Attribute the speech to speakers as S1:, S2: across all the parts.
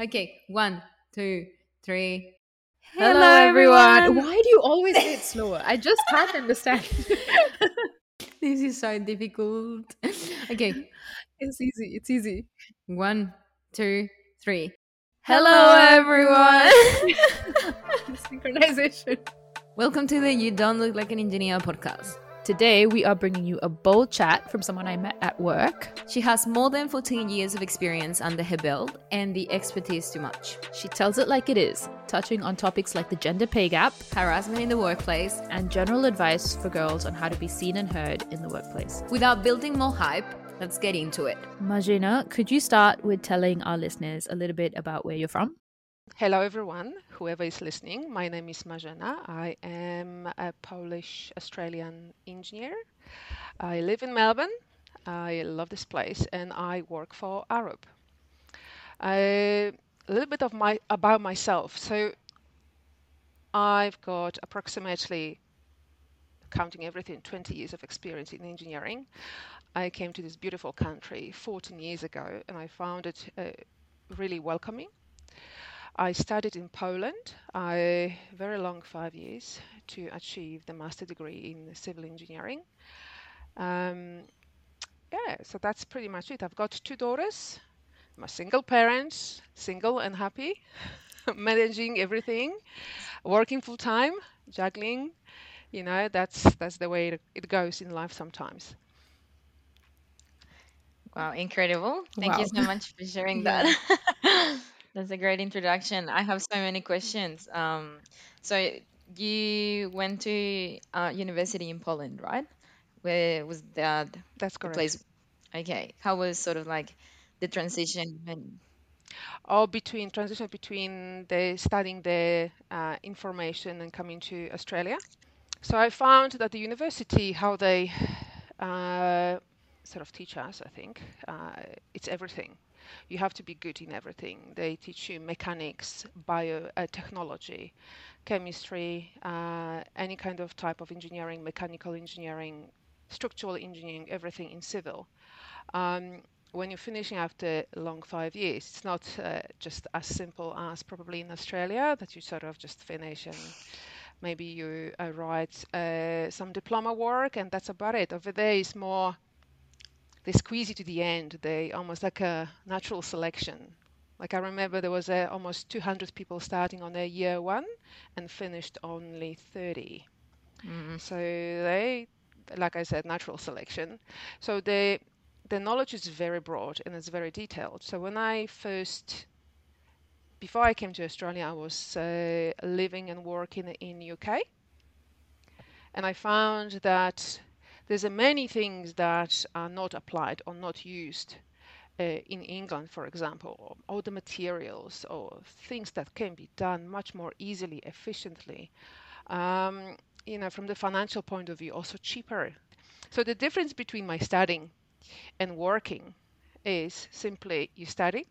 S1: Okay, one, two, three.
S2: Hello, everyone. Why do you always say it slower? I just can't understand.
S1: This is so difficult. Okay,
S2: it's easy. It's easy.
S1: one, two, three.
S2: Hello, everyone. Synchronization.
S1: Welcome to the You Don't Look Like an Engineer podcast.
S2: Today, we are bringing you a bold chat from someone I met at work.
S1: She has more than 14 years of experience under her belt and the expertise to match.
S2: She tells it like it is, touching on topics like the gender pay gap,
S1: Harassment in the workplace.
S2: and general advice for girls on how to be seen and heard in the workplace.
S1: Without building more hype, let's get into it.
S2: Marzena, could you start with telling our listeners a little bit about where you're from?
S3: Hello, everyone, whoever is listening. My name is Marzena. I am a Polish Australian engineer. I live in Melbourne. I love this place and I work for Arup. A little bit of my about myself. So I've got approximately counting everything 20 years of experience in engineering. I came to this beautiful country 14 years ago and I found it uh, really welcoming. I studied in Poland, I very long five years to achieve the master degree in civil engineering. Um, yeah, so that's pretty much it. I've got two daughters. I'm a single parent, single and happy, managing everything, working full time, juggling. You know, that's that's the way it, it goes in life sometimes.
S4: Wow, incredible. Thank you so much for sharing that. That's a great introduction. I have so many questions. Um, so you went to uh, university in Poland, right? Where was that
S3: That's
S4: the
S3: correct.
S4: place? Okay. How was sort of like the transition and
S3: Or between transition between the studying the uh, information and coming to Australia. So I found that the university, how they uh, sort of teach us, I think, uh, it's everything. You have to be good in everything. They teach you mechanics, biotechnology, chemistry, uh, any kind of type of engineering, mechanical engineering, structural engineering, everything in civil. Um, when you're finishing after a long five years, it's not uh, just as simple as probably in Australia that you sort of just finish and maybe you uh, write uh, some diploma work and that's about it. Over there is more, they squeeze you to the end. They almost like a natural selection. Like I remember there was uh, almost 200 people starting on their year one and finished only 30.
S4: mm,
S3: So they, like I said, natural selection. So the the knowledge is very broad and it's very detailed. So when I first, before I came to Australia, I was uh, living and working in UK, and I found that there's many things that are not applied or not used uh, in England, for example, or the materials or things that can be done much more easily, efficiently. Um, you know, from the financial point of view, also cheaper. So the difference between my studying and working is simply you study,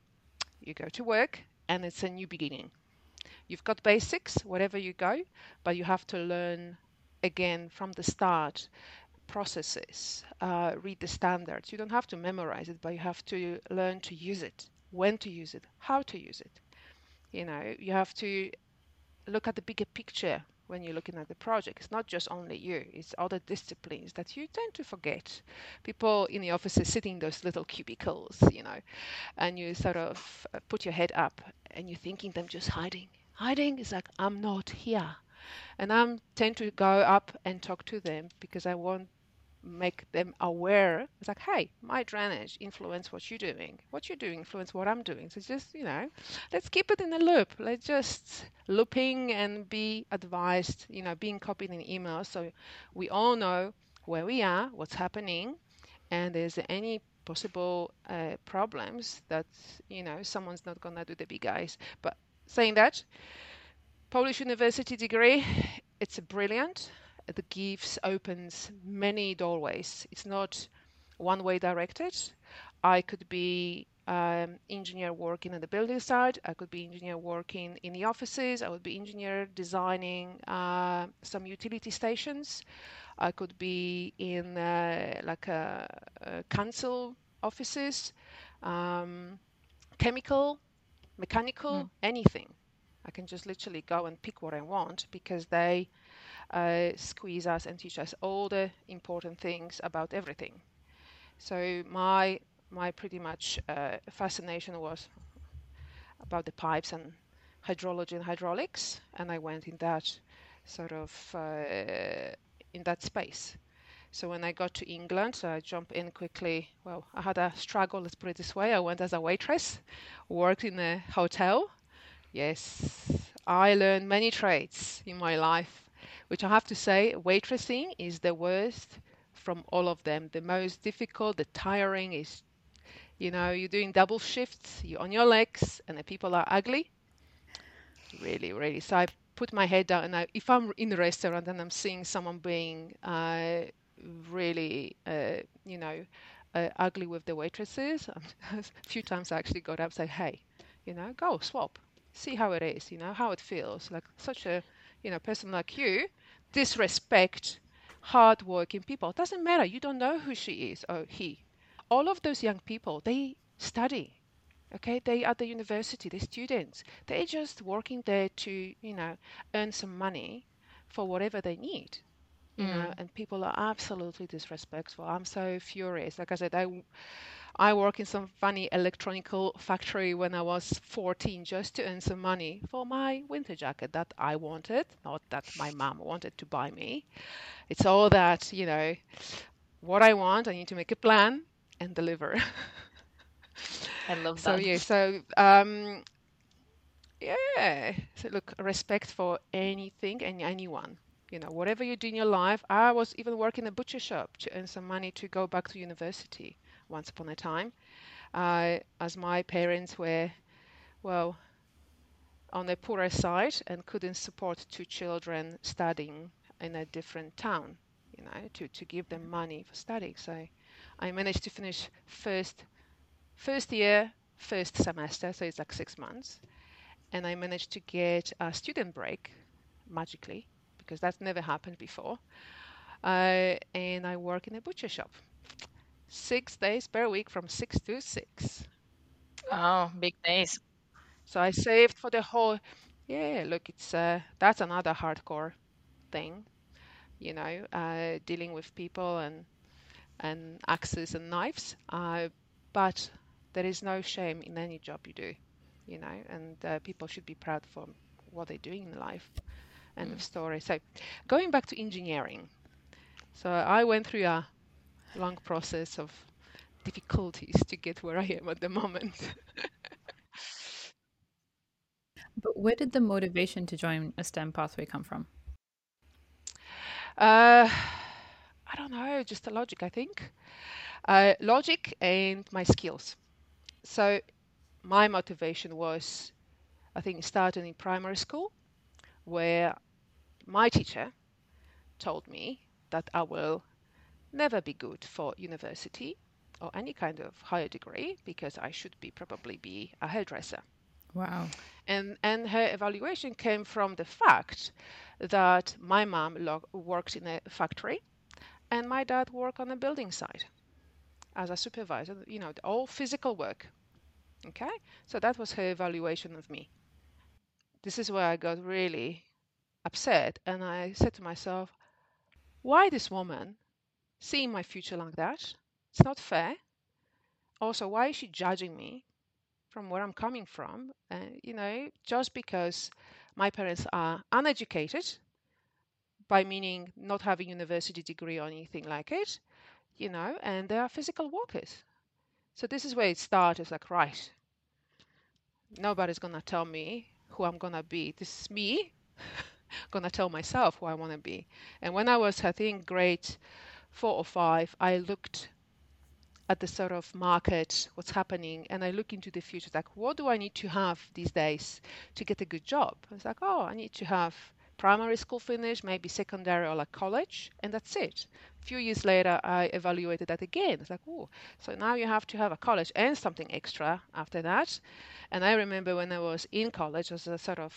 S3: you go to work, and it's a new beginning. You've got basics, wherever you go, but you have to learn again from the start processes, uh, read the standards. You don't have to memorize it, but you have to learn to use it, when to use it, how to use it. You know, you have to look at the bigger picture when you're looking at the project. It's not just only you, it's other disciplines that you tend to forget. People in the offices sitting in those little cubicles, you know, and you sort of uh, put your head up and you're thinking them just hiding. Hiding is like, I'm not here. And I tend to go up and talk to them because I want make them aware. It's like, hey, my drainage influence what you're doing. What you're doing influence what I'm doing. So just, you know, let's keep it in the loop. Let's just looping and be advised, you know, being copied in emails so we all know where we are, what's happening, and there's any possible uh, problems that, you know, someone's not gonna do the big eyes. But saying that, Polish university degree, it's brilliant. The gives opens many doorways. It's not one way directed. I could be um, engineer working on the building side. I could be engineer working in the offices. I would be engineer designing uh, some utility stations. I could be in uh, like a, a council offices, um, chemical mechanical,
S4: Mm.
S3: anything. I can just literally go and pick what I want because they uh, squeeze us and teach us all the important things about everything. So my my pretty much uh, fascination was about the pipes and hydrology and hydraulics, and I went in that sort of uh, in that space. So when I got to England, I jumped in quickly. Well, I had a struggle, let's put it this way. I went as a waitress, worked in a hotel. Yes, I learned many trades in my life, which I have to say, waitressing is the worst from all of them. The most difficult, the tiring is, you know, you're doing double shifts, you're on your legs, and the people are ugly. Really, really. So I put my head down, and I, if I'm in the restaurant and I'm seeing someone being uh, really, uh, you know, uh, ugly with the waitresses, a few times I actually got up and said, "Hey, you know, go swap, see how it is, you know, how it feels." Like such a, you know, person like you, disrespect hardworking people. It doesn't matter. You don't know who she is or he. All of those young people, they study okay they are the university the students they're just working there to you know earn some money for whatever they need you know
S4: Mm.
S3: and people are absolutely disrespectful i'm so furious like i said i i work in some funny electronical factory when i was 14 just to earn some money for my winter jacket that i wanted not that my mom wanted to buy me it's all that you know what i want i need to make a plan and deliver
S4: I love that.
S3: so yeah so um Yeah. So look, respect for anything and anyone. You know, whatever you do in your life. I was even working in a butcher shop to earn some money to go back to university once upon a time. Uh, as my parents were, well, on the poorer side and couldn't support two children studying in a different town, you know, to, to give them money for studying. So I managed to finish first first year, first semester, so it's like six months and I managed to get a student break magically because that's never happened before. Uh, and I work in a butcher shop six days per week from six to six.
S4: Oh, big days.
S3: So I saved for the whole. Yeah, look, it's uh, that's another hardcore thing, you know, uh, dealing with people and and axes and knives. Uh, but there is no shame in any job you do, you know, and uh, people should be proud for what they're doing in life. End
S4: Mm.
S3: of story. So, going back to engineering. So, I went through a long process of difficulties to get where I am at the moment.
S2: But where did the motivation to join a STEM pathway come from?
S3: Uh, I don't know, just the logic, I think. Uh, logic and my skills. So, my motivation was, I think, starting in primary school, where my teacher told me that I will never be good for university or any kind of higher degree because I should be probably be a hairdresser.
S2: Wow.
S3: And and her evaluation came from the fact that my mom lo- worked in a factory and my dad worked on a building site as a supervisor, you know, all physical work. Okay? So that was her evaluation of me. This is where I got really upset and I said to myself, why this woman seeing my future like that? It's not fair. Also, why is she judging me from where I'm coming from? Uh, you know, just because my parents are uneducated, by meaning not having university degree or anything like it, you know, and they are physical workers. So this is where it started. It's like, right, nobody's gonna tell me who I'm gonna be. This is me gonna tell myself who I want to be. And when I was, I think, grade four or five, I looked at the sort of market, what's happening, and I look into the future. Like, what do I need to have these days to get a good job? It's like, oh, I need to have primary school finish, maybe secondary or like college, and that's it. A few years later, I evaluated that again. It's like, oh, so now you have to have a college and something extra after that. And I remember when I was in college as a sort of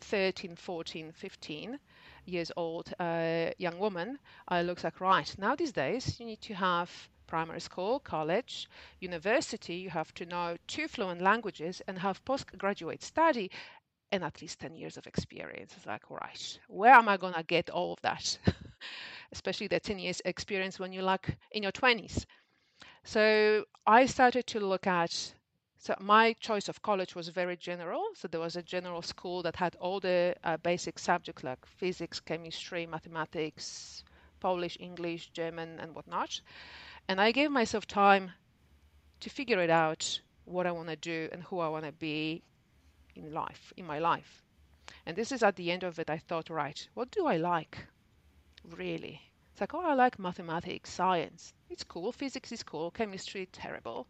S3: 13, 14, 15 years old uh, young woman, I looked like, right, now these days you need to have primary school, college, university, you have to know two fluent languages and have postgraduate study and at least 10 years of experience. It's like, right, where am I going to get all of that? Especially the 10 years experience when you're like in your 20s. So I started to look at so my choice of college was very general. So there was a general school that had all the uh, basic subjects like physics, chemistry, mathematics, Polish, English, German, and whatnot. And I gave myself time to figure it out what I want to do and who I want to be in life, in my life. And this is at the end of it, I thought, right, what do I like? Really? It's like, oh, I like mathematics, science. It's cool. Physics is cool. Chemistry, terrible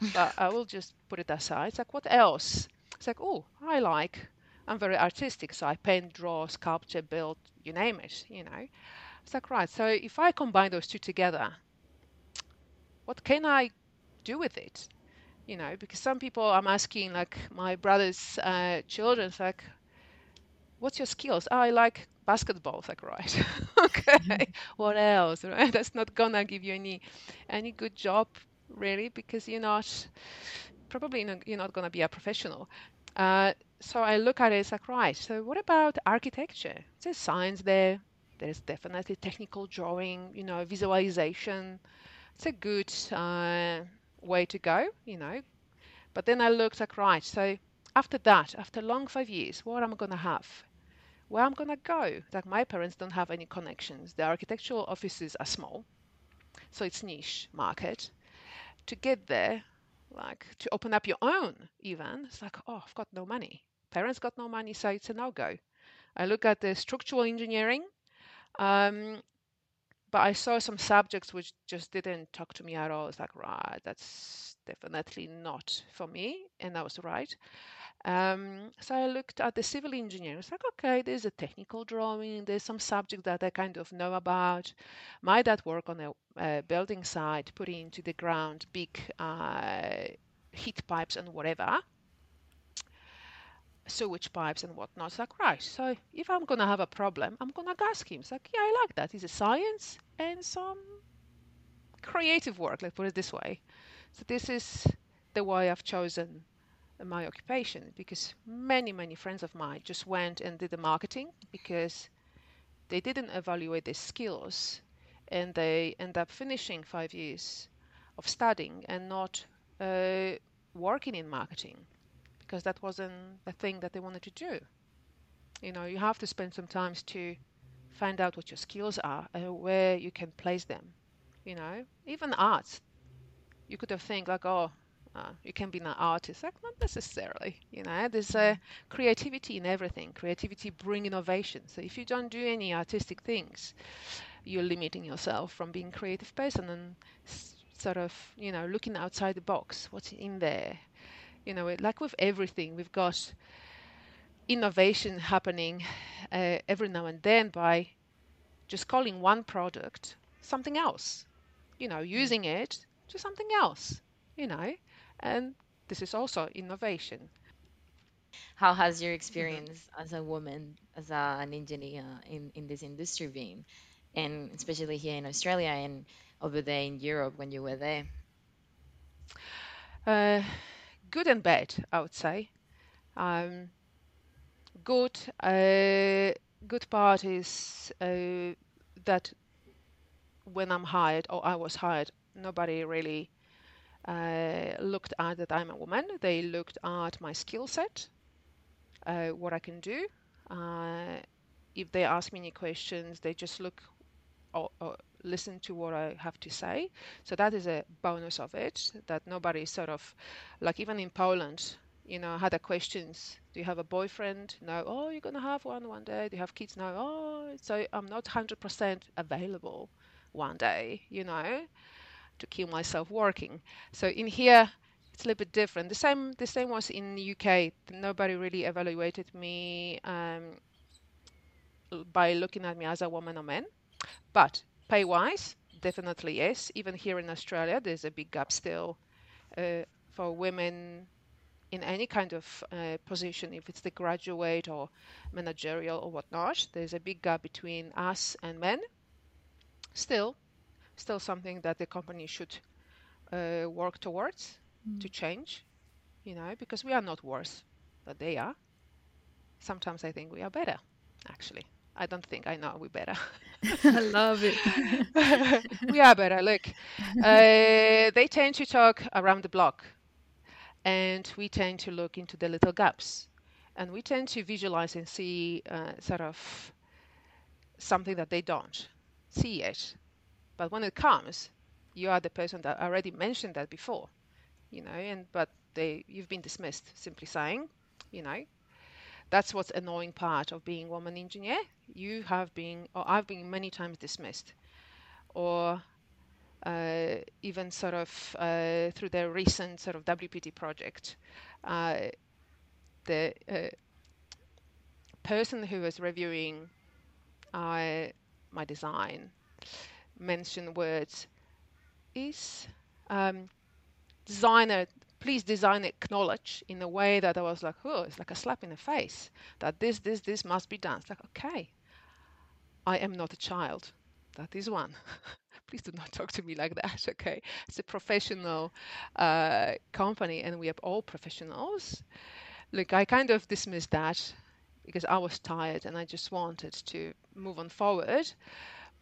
S3: but I will just put it aside. It's like, what else? It's like, oh, I like, I'm very artistic, so I paint, draw, sculpture, build, you name it, you know. It's like, right, so if I combine those two together, what can I do with it? You know, because some people I'm asking, like my brother's uh, children, it's like, what's your skills? Oh, I like basketball. It's like, right, okay, what else? Right? That's not gonna give you any any good job really because you're not probably you're not going to be a professional. Uh, so I look at it, it's like, right, so what about architecture? There's science there. There's definitely technical drawing, you know, visualization. It's a good uh, way to go, you know. But then I looked like, right, so after that, after long five years, what am I going to have? Where am I'm going to go? Like my parents don't have any connections. The architectural offices are small, so it's niche market to get there, like to open up your own even, it's like, oh, I've got no money. Parents got no money, so it's a no go. I look at the structural engineering, um, but I saw some subjects which just didn't talk to me at all. It's like, right, that's definitely not for me. And I was right. Um, so I looked at the civil engineering. It's like, okay, there's a technical drawing, there's some subject that I kind of know about. My dad worked on a, a building site, putting into the ground big uh, heat pipes and whatever, sewage pipes and whatnot. It's like, right, so if I'm going to have a problem, I'm going to ask him. It's like, yeah, I like that. It's a science and some creative work, let's put it this way. So this is the way I've chosen my occupation because many many friends of mine just went and did the marketing because they didn't evaluate their skills and they end up finishing five years of studying and not uh, working in marketing because that wasn't the thing that they wanted to do. You know you have to spend some time to find out what your skills are and where you can place them you know. Even arts you could have think like oh uh, you can be an artist, like not necessarily. You know, there's a creativity in everything. Creativity bring innovation. So if you don't do any artistic things, you're limiting yourself from being creative person and sort of, you know, looking outside the box. What's in there? You know, like with everything, we've got innovation happening uh, every now and then by just calling one product something else. You know, using it to something else. You know, and this is also innovation.
S4: How has your experience as a woman, as a, an engineer in, in this industry been? And especially here in Australia and over there in Europe when you were there?
S3: Uh, good and bad, I would say. Um, good, uh, good part is uh, that when I'm hired or I was hired, nobody really uh, looked at that I'm a woman. They looked at my skill set, uh, what I can do. Uh, if they ask me any questions, they just look or, or, listen to what I have to say. So that is a bonus of it. That nobody sort of like even in Poland, you know, had a questions. Do you have a boyfriend? No. Oh, you're gonna have one one day. Do you have kids? No. Oh, so I'm not hundred percent available one day. You know to kill myself working. So in here, it's a little bit different. The same, the same was in the UK. Nobody really evaluated me um, by looking at me as a woman or man. But pay-wise, definitely yes. Even here in Australia, there's a big gap still uh, for women in any kind of uh, position, if it's the graduate or managerial or whatnot. There's a big gap between us and men. Still, still something that the company should uh, work towards to change, you know, because we are not worse than they are. Sometimes I think we are better, actually. I don't think I know we're better.
S2: I love it.
S3: we are better. Look, uh, they tend to talk around the block, and we tend to look into the little gaps, and we tend to visualize and see uh, sort of something that they don't see yet. But when it comes, you are the person that already mentioned that before, you know, and but they you've been dismissed simply saying, you know, that's what's annoying part of being woman engineer. You have been, or I've been many times dismissed, or uh, even sort of uh, through the recent sort of WPT project, uh, the uh, person who was reviewing uh, my design mentioned words is um, designer please design acknowledge in a way that I was like, oh, it's like a slap in the face that this, this, this must be done. It's like, okay, I am not a child. That is one. please do not talk to me like that. Okay, it's a professional uh, company, and we are all professionals. Look, I kind of dismissed that because I was tired and I just wanted to move on forward.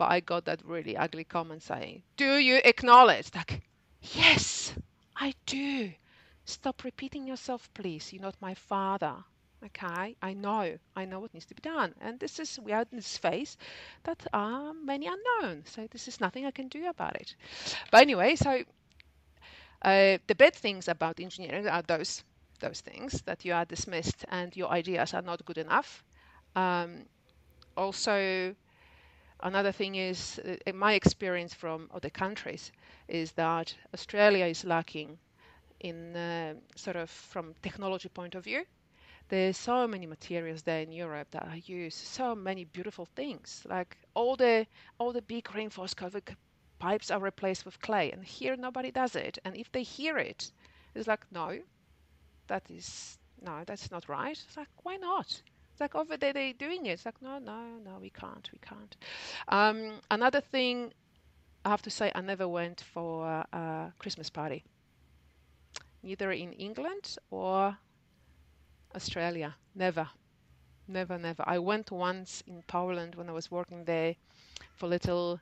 S3: But I got that really ugly comment saying, "Do you acknowledge?" Like, yes, I do. Stop repeating yourself, please. You're not my father. Okay, I know, I know what needs to be done, and this is we are in this phase that are many unknown. So this is nothing I can do about it. But anyway, so uh, the bad things about engineering are those those things that you are dismissed and your ideas are not good enough. Um, also, another thing is uh, my experience from other countries is that Australia is lacking in uh, sort of from technology point of view. There's so many materials there in Europe that are used, so many beautiful things. Like all the all the big reinforced concrete pipes are replaced with clay, and here nobody does it. And if they hear it, it's like no, that is no, that's not right. It's like why not? Like over there they're doing it. It's like no, no, no, we can't, we can't. Um, another thing, I have to say, I never went for a Christmas party neither in England or Australia. Never. Never, never. I went once in Poland when I was working there for little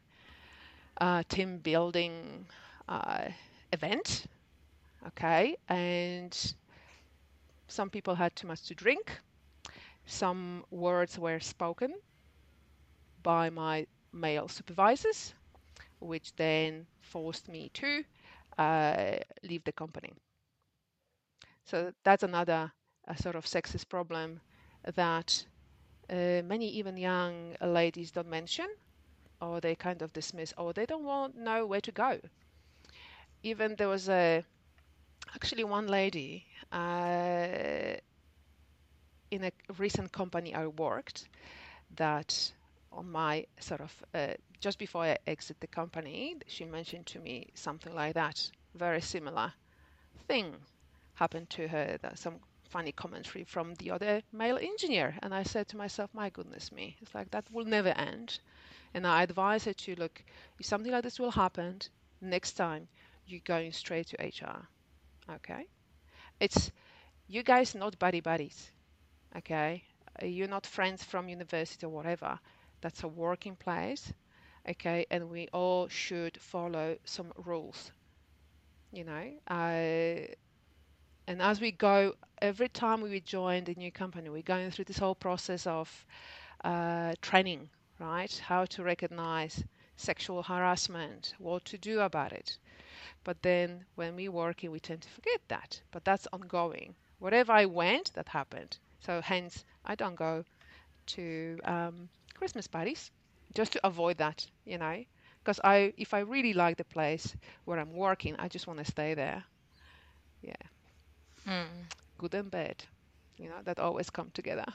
S3: uh, team building uh, event. Okay. And some people had too much to drink. Some words were spoken by my male supervisors, which then forced me to uh, leave the company. So that's another sort of sexist problem that uh, many even young ladies don't mention or they kind of dismiss or they don't want know where to go. Even there was a actually one lady uh, in a recent company I worked that on my sort of uh, just before I exit the company, she mentioned to me something like that, very similar thing happened to her. That some funny commentary from the other male engineer. And I said to myself, my goodness me, it's like that will never end. And I advise her to look, if something like this will happen, next time you're going straight to HR. Okay? It's you guys not buddy buddies. Okay? You're not friends from university or whatever. That's a working place. Okay, and we all should follow some rules. You know, uh, and as we go, every time we join the new company, we're going through this whole process of uh, training, right? How to recognize sexual harassment, what to do about it. But then when we work in we tend to forget that. But that's ongoing. Wherever I went, that happened. So hence, I don't go to um, Christmas parties just to avoid that, you know. Because I, if I really like the place where I'm working, I just want to stay there. Yeah. Mm. Good and bad, you know, that always come together.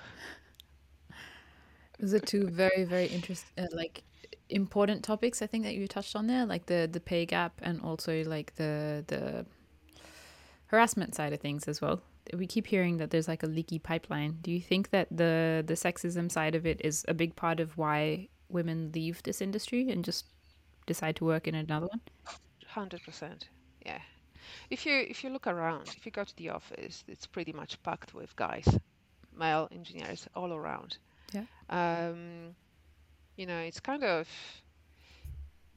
S2: Those are two very, very interesting, uh, like important topics. I think that you touched on there, like the the pay gap and also like the the harassment side of things as well. We keep hearing that there's like a leaky pipeline. Do you think that the the sexism side of it is a big part of why women leave this industry and just decide to work in another one?
S3: Hundred percent. Yeah. If you if you look around, if you go to the office, it's pretty much packed with guys, male engineers all around.
S2: Yeah.
S3: Um, you know, it's kind of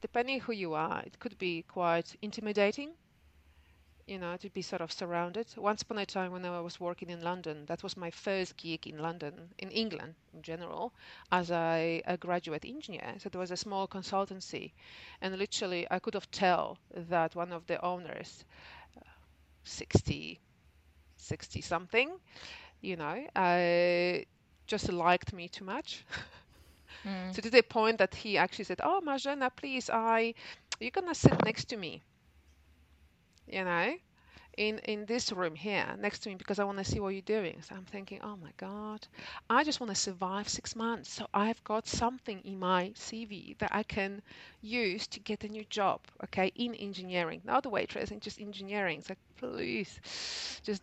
S3: depending who you are, it could be quite intimidating you know, to be sort of surrounded. Once upon a time, when I was working in London, that was my first gig in London, in England in general, as a, a graduate engineer. So there was a small consultancy, and literally I could have tell that one of the owners, 60, 60 something, you know, uh, just liked me too much.
S4: Mm.
S3: So to the point that he actually said, "Oh, Marzena, please, I, you're gonna sit next to me." You know, in in this room here next to me because I want to see what you're doing. So I'm thinking, oh my God, I just want to survive six months. So I've got something in my CV that I can use to get a new job, okay, in engineering, not the waitressing, just engineering. So please, just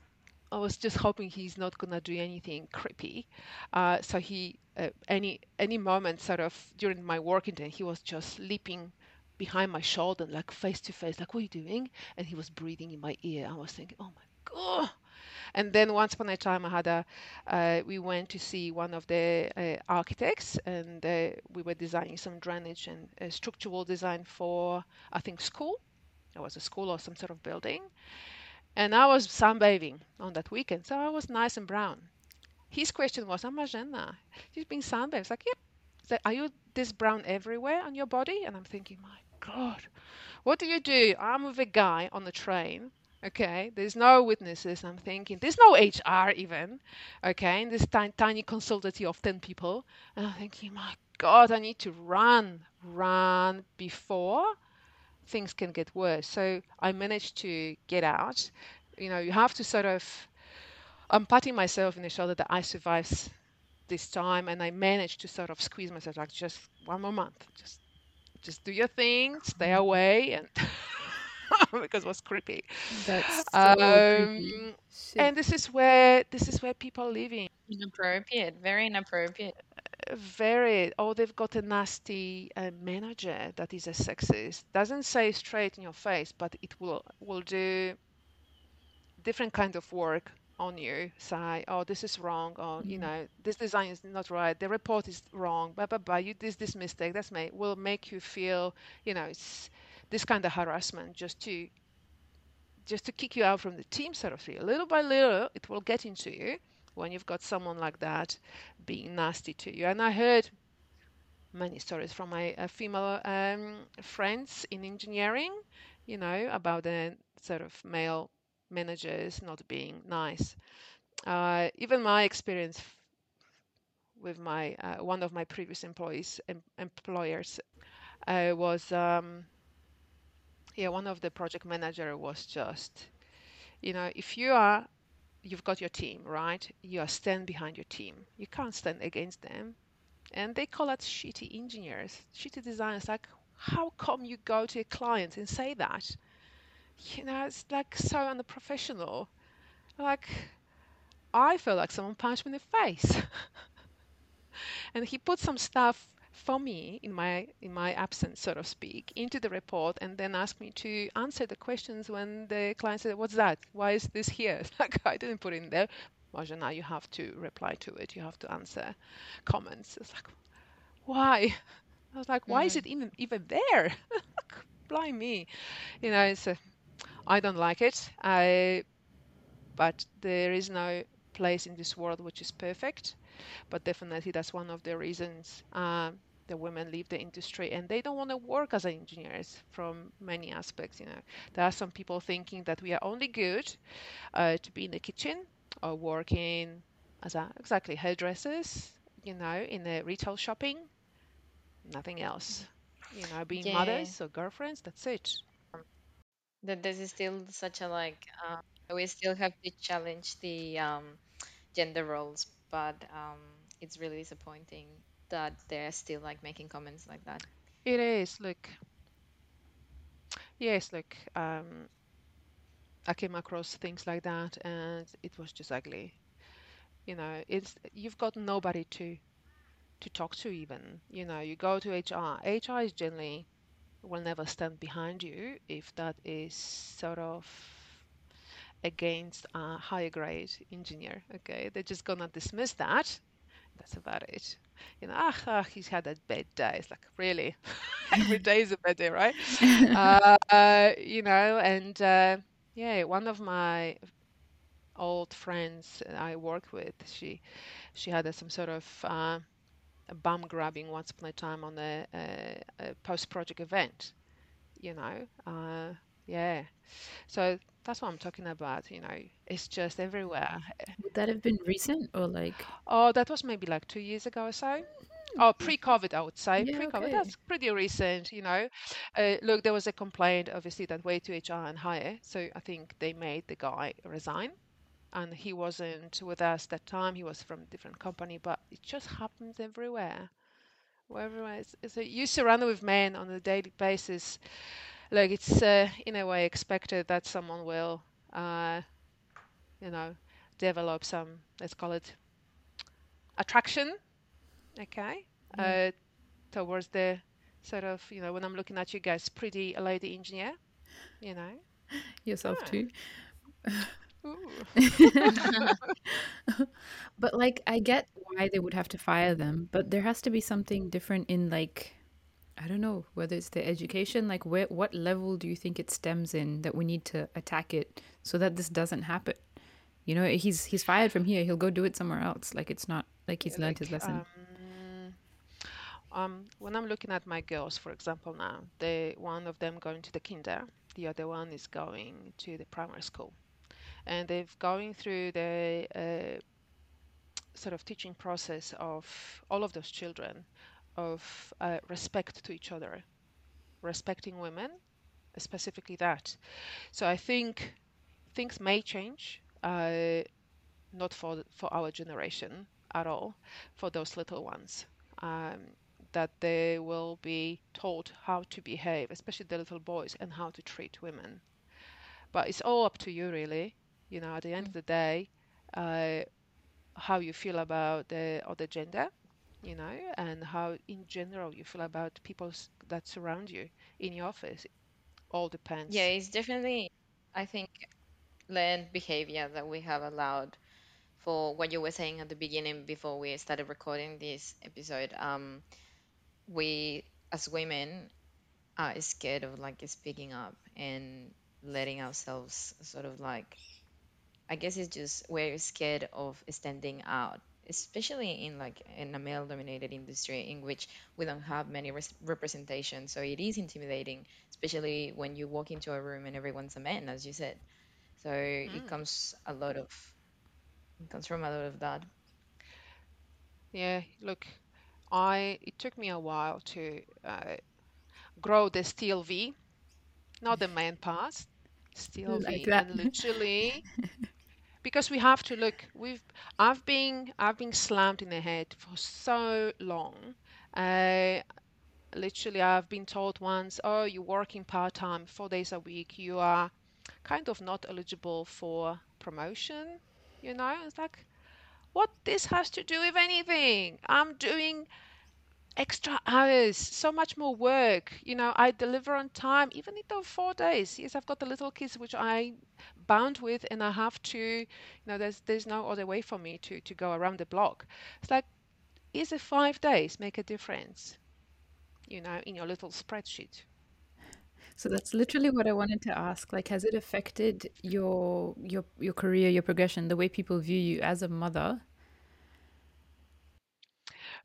S3: I was just hoping he's not gonna do anything creepy. Uh, so he, uh, any any moment, sort of during my working day, he was just leaping behind my shoulder, like face to face, like, what are you doing? And he was breathing in my ear. I was thinking, oh my God. And then once upon a time, I had a, uh, we went to see one of the uh, architects and uh, we were designing some drainage and uh, structural design for, I think, school. It was a school or some sort of building. And I was sunbathing on that weekend, so I was nice and brown. His question was, I'm Marzena. You've been sunbathing. Like, yeah. So are you this brown everywhere on your body? And I'm thinking, my God, what do you do? I'm with a guy on the train. Okay, there's no witnesses. I'm thinking there's no HR even. Okay, in this tiny, tiny consultancy of 10 people. And I'm thinking, my God, I need to run, run before things can get worse. So I managed to get out. You know, you have to sort of, I'm patting myself in the shoulder that I survived this time and I managed to sort of squeeze myself like just one more month. Just just do your thing, stay
S2: Mm-hmm.
S3: away, and because it was creepy.
S2: That's so creepy.
S3: Um,
S2: Shit.
S3: and this is where this is where people are living.
S4: Inappropriate, very inappropriate.
S3: Very. Oh, they've got a nasty uh, manager that is a sexist. Doesn't say straight in your face, but it will will do different kind of work on you. Say, oh, this is wrong, or you
S2: Mm.
S3: know, this design is not right. The report is wrong. Blah blah blah. You did this mistake. That's me. Will make you feel, you know, it's this kind of harassment just to just to kick you out from the team sort of thing. Little by little, it will get into you when you've got someone like that being nasty to you. And I heard many stories from my uh, female um, friends in engineering, you know, about the sort of male managers not being nice. Uh, even my experience with my uh, one of my previous employees em- employers uh, was um, yeah one of the project manager was just you know if you are you've got your team right? You are stand behind your team. You can't stand against them. And they call us shitty engineers shitty designers. Like how come you go to a client and say that you know it's like so unprofessional. Like i feel like someone punched me in the face. And he put some stuff for me in my in my absence so to speak into the report and then asked me to answer the questions when the client said what's that? Why is this here? Like i didn't put it in there. Marzena, you have to reply to it. You have to answer comments. It's like why? I was like why is
S4: Mm.
S3: it even even there? Blind me you know it's a, i don't like it. I but there is no place in this world which is perfect. But definitely that's one of the reasons um, the women leave the industry and they don't want to work as engineers from many aspects you know. There are some people thinking that we are only good uh, to be in the kitchen or working as a, exactly hairdressers you know in the retail shopping. Nothing else. You know being
S4: Yeah,
S3: mothers or girlfriends that's it
S4: that this is still such a like uh, we still have to challenge the um, gender roles, but um, it's really disappointing that they're still like making comments like that.
S3: it is look. Yes look um, i came across things like that and it was just ugly. You know it's you've got nobody to to talk to even. You know you go to hr hr is generally will never stand behind you if that is sort of against a higher grade engineer. Okay, they're just gonna dismiss that. That's about it. You know, ah, ah he's had a bad day. It's like really, every day is a bad day, right? uh, you know, and uh, yeah, one of my old friends I work with, she she had a, some sort of uh, bum grabbing once upon a time on a, a, a post project event. You know, uh, yeah. So that's what I'm talking about. You know, it's just everywhere.
S2: Would that have been recent or like?
S3: Oh, that was maybe like two years ago or so. Oh, pre-COVID, I would say.
S2: Yeah,
S3: Pre-COVID,
S2: okay.
S3: that's pretty recent, you know. Uh, look, there was a complaint, obviously, that way to HR and hire. So I think they made the guy resign. And he wasn't with us that time. He was from a different company, but it just happens everywhere. Everywhere. It's, so you're surrounded with men on a daily basis. Like it's uh, in a way expected that someone will, uh, you know, develop some, let's call it attraction okay
S2: Yeah.
S3: uh, towards the sort of you know when i'm looking at you guys pretty lady engineer you know
S2: Yourself
S3: Ah.
S2: too. But like I get why they would have to fire them, but there has to be something different in like I don't know whether it's the education, like where what level do you think it stems in that we need to attack it so that this doesn't happen? You know, he's he's fired from here, he'll go do it somewhere else. Like it's not like he's learned his lesson.
S3: um, um when i'm looking at my girls for example now they one of them going to the kinder the other one is going to the primary school and they've going through the uh, sort of teaching process of all of those children of uh, respect to each other respecting women specifically that. So i think things may change uh, not for for our generation at all for those little ones um, that they will be taught how to behave especially the little boys and how to treat women. But it's all up to you really you know at the end of the day uh, how you feel about the other gender you know and how in general you feel about people that surround you in your office all depends.
S4: Yeah, it's definitely, I think, learned behavior that we have allowed for what you were saying at the beginning before we started recording this episode. Um, we as women are scared of like speaking up and letting ourselves sort of like I guess it's just we're scared of standing out, especially in like in a male-dominated industry in which we don't have many res representation. So it is intimidating, especially when you walk into a room and everyone's a man, as you said. So it
S3: Mm.
S4: comes a lot of it comes from a lot of that.
S3: yeah look i it took me a while to uh, grow the steel v not the man part steel
S2: Like
S3: v
S2: that.
S3: and literally because we have to look we've i've been i've been slammed in the head for so long. Uh literally i've been told once oh you're working part-time four days a week. You are kind of not eligible for promotion you know? It's like what this has to do with anything? I'm doing extra hours so much more work you know i deliver on time even in those four days yes i've got the little kids which i bound with and i have to you know there's there's no other way for me to to go around the block it's like is it five days make a difference you know in your little spreadsheet
S2: So that's literally what I wanted to ask. Like, has it affected your your your career, your progression, the way people view you as a mother?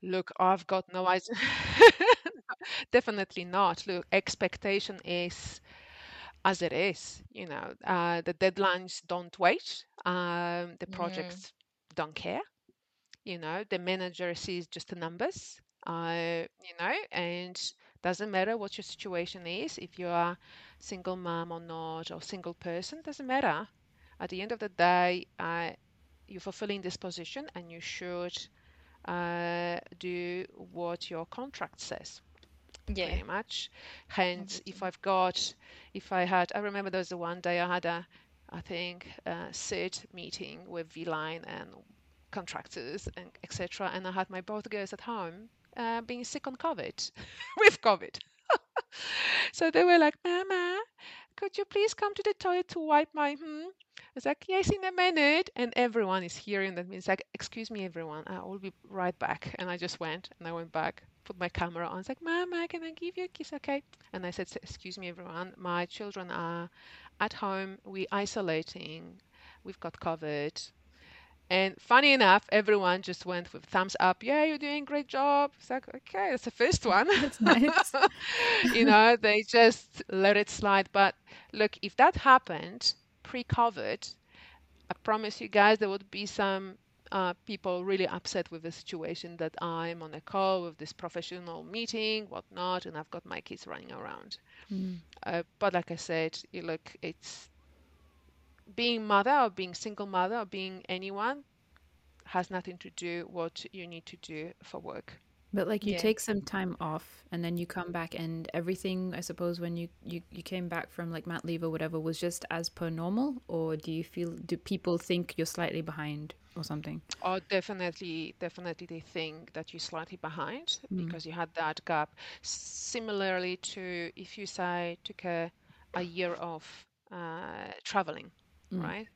S3: Look i've got no idea definitely not. Look expectation is as it is you know uh, the deadlines don't wait um, the
S4: hmm
S3: projects don't care you know the manager sees just the numbers uh, you know and doesn't matter what your situation is if you are single mom or not or single person doesn't matter. At the end of the day uh, you're fulfilling this position and you should uh, do what your contract says
S4: Yeah,
S3: pretty much. Hence if i've got if i had i remember there was the one day i had a i think a sit meeting with V/Line and contractors and etc and i had my both girls at home uh, being sick on covid with covid. So they were like, Mama, could you please come to the toilet to wipe my hmm? I was like, yes, in a minute. And everyone is hearing that means like, excuse me, everyone, I will be right back. And I just went and I went back, put my camera on. It's like, Mama, can I give you a kiss? Okay. And I said, excuse me, everyone, my children are at home. We're isolating. We've got COVID. And funny enough, everyone just went with thumbs up. Yeah, you're doing a great job. It's like, okay, that's the first one.
S2: That's nice.
S3: you know, they just let it slide. But look, if that happened pre-COVID, I promise you guys there would be some uh, people really upset with the situation that I'm on a call with this professional meeting, whatnot, and I've got my kids running around.
S2: Mm.
S3: Uh, but like I said, you look, it's being mother or being single mother or being anyone has nothing to do what you need to do for work.
S2: But like you
S4: Yeah.
S2: take some time off and then you come back and everything I suppose when you, you you came back from like mat leave or whatever was just as per normal or do you feel do people think you're slightly behind or something?
S3: Or definitely, definitely they think that you're slightly behind
S2: Mm.
S3: because you had that gap. Similarly to if you say took a, a year off uh, traveling,
S2: Mm.
S3: right?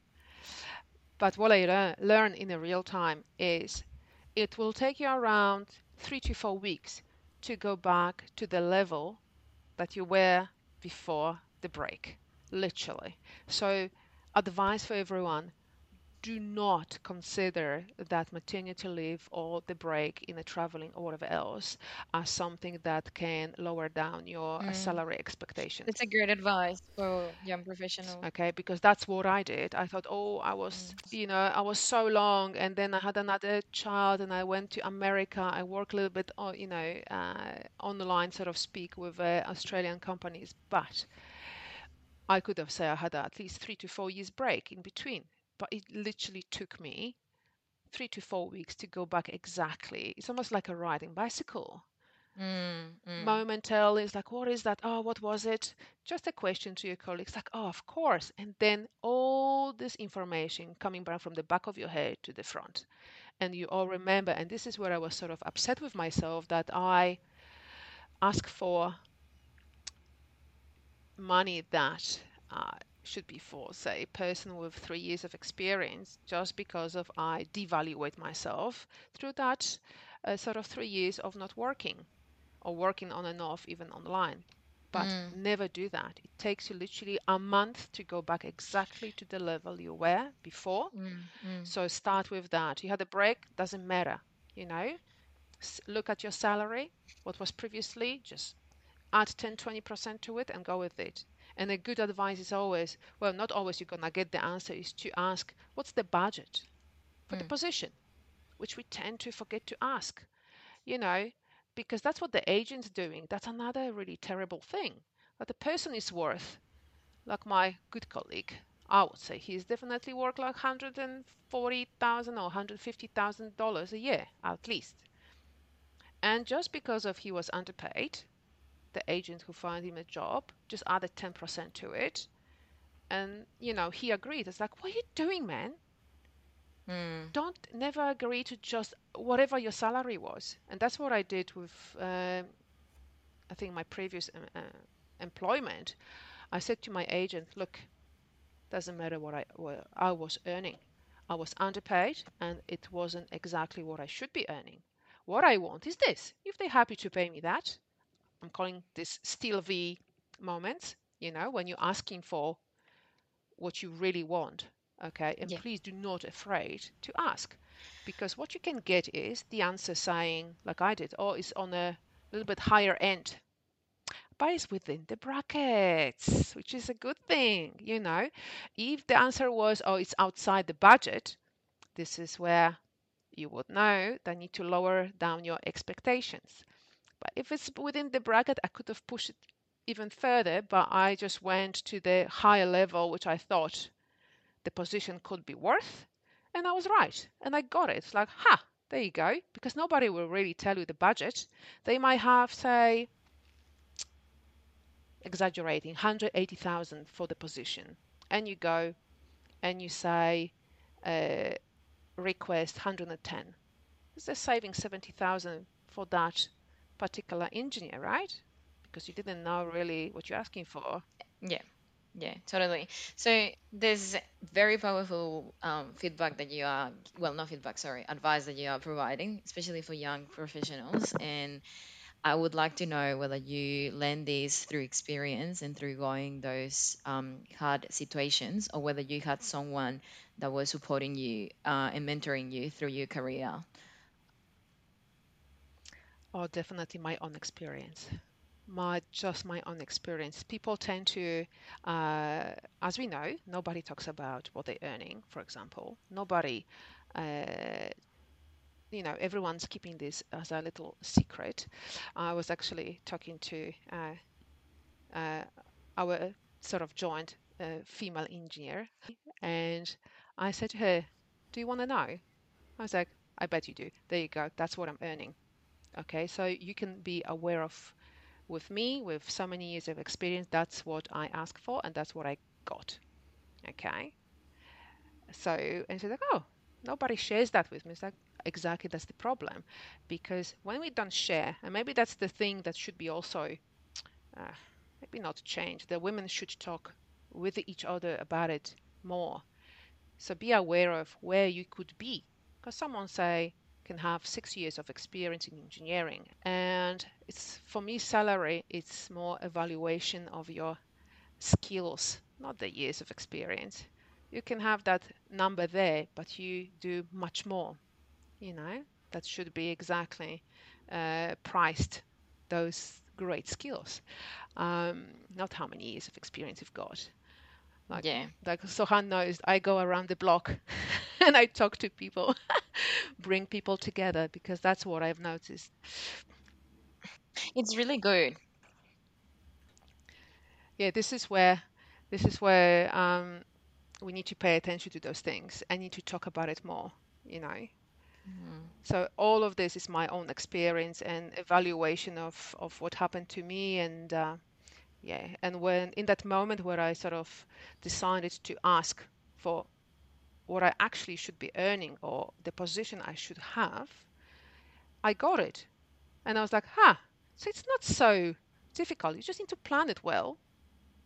S3: But what I learn, learn in the real time is it will take you around three to four weeks to go back to the level that you were before the break, literally. So, advice for everyone do not consider that maternity leave or the break in a traveling or whatever else as something that can lower down your uh,
S4: Mm.
S3: salary expectations.
S4: It's a great advice for young professionals.
S3: Okay, because that's what I did. I thought, oh, I was, you know, I was so long, and then I had another child, and I went to America. I work a little bit, on, you know, uh, online, sort of speak with uh, Australian companies, but I could have said I had at least three to four years break in between. But it literally took me three to four weeks to go back exactly. It's almost like a riding bicycle.
S4: Mm, mm.
S3: momentarily it's like what is that? Oh what was it? Just a question to your colleagues like oh of course. And then all this information coming back from the back of your head to the front. And you all remember and this is where i was sort of upset with myself that i asked for money that uh, should be for say a person with three years of experience just because of i devaluate myself through that uh, sort of three years of not working or working on and off even online. But
S4: Mm.
S3: never do that. It takes you literally a month to go back exactly to the level you were before.
S4: Mm, mm.
S3: so start with that. You had a break doesn't matter you know? S- look at your salary what was previously just add 10 20% to it and go with it and a good advice is always well not always you're gonna get the answer is to ask what's the budget for the
S4: Mm.
S3: position? Which we tend to forget to ask you know because that's what the agent's doing. That's another really terrible thing. That the person is worth like my good colleague i would say he's definitely worth like 140000 or 150000 dollars a year at least. And just because of he was underpaid the agent who found him a job just added 10% to it. And you know he agreed. It's like what are you doing man?
S4: Mm.
S3: don't never agree to just whatever your salary was. And that's what i did with um i think my previous um, uh, employment. I said to my agent look doesn't matter what i what i was earning. I was underpaid and it wasn't exactly what i should be earning. What i want is this. If they're happy to pay me that i'm calling this steel v moments you know when you're asking for what you really want okay? And
S4: Yeah.
S3: please do not afraid to ask because what you can get is the answer saying like i did oh it's on a little bit higher end. But it's within the brackets which is a good thing you know? If the answer was oh it's outside the budget this is where you would know that you need to lower down your expectations if it's within the bracket i could have pushed it even further but i just went to the higher level which i thought the position could be worth and i was right and i got it. It's like ha there you go because nobody will really tell you the budget. They might have say exaggerating 180000 for the position. And you go and you say uh, request 110 is they're saving 70000 for that particular engineer right because you didn't know really what you're asking for.
S4: Yeah, yeah, totally. So there's very powerful um, feedback that you are, well, not feedback, sorry, advice that you are providing, especially for young professionals. And I would like to know whether you learn this through experience and through going those um, hard situations, or whether you had someone that was supporting you uh, and mentoring you through your career.
S3: Oh, definitely my own experience. My just my own experience. People tend to, uh, as we know, nobody talks about what they're earning, for example. Nobody uh, you know, everyone's keeping this as a little secret. I was actually talking to uh, uh, our sort of joint uh, female engineer, and I said to her, "Do you want to know?" I was like, "I bet you do." There you go. That's what I'm earning. Okay, so you can be aware of, with me, with so many years of experience, that's what I asked for, and that's what I got. Okay. So, and she's like, "Oh, nobody shares that with me." It's like, exactly that's the problem because when we don't share and maybe that's the thing that should be also uh, maybe not change the women should talk with each other about it more so be aware of where you could be because someone say can have six years of experience in engineering. And it's for me salary it's more evaluation of your skills not the years of experience. You can have that number there but you do much more you know, that should be exactly uh, priced those great skills, um, not how many years of experience you've got. Like,
S4: Yeah.
S3: like Sohan knows, I go around the block and I talk to people, bring people together because that's what I've noticed.
S4: It's really good.
S3: Yeah, this is where this is where um, we need to pay attention to those things. I need to talk about it more. You know.
S4: Mhm.
S3: So all of this is my own experience and evaluation of of what happened to me and uh, yeah, and when in that moment where I sort of decided to ask for what I actually should be earning or the position I should have, I got it. And I was like, huh, so it's not so difficult. You just need to plan it well,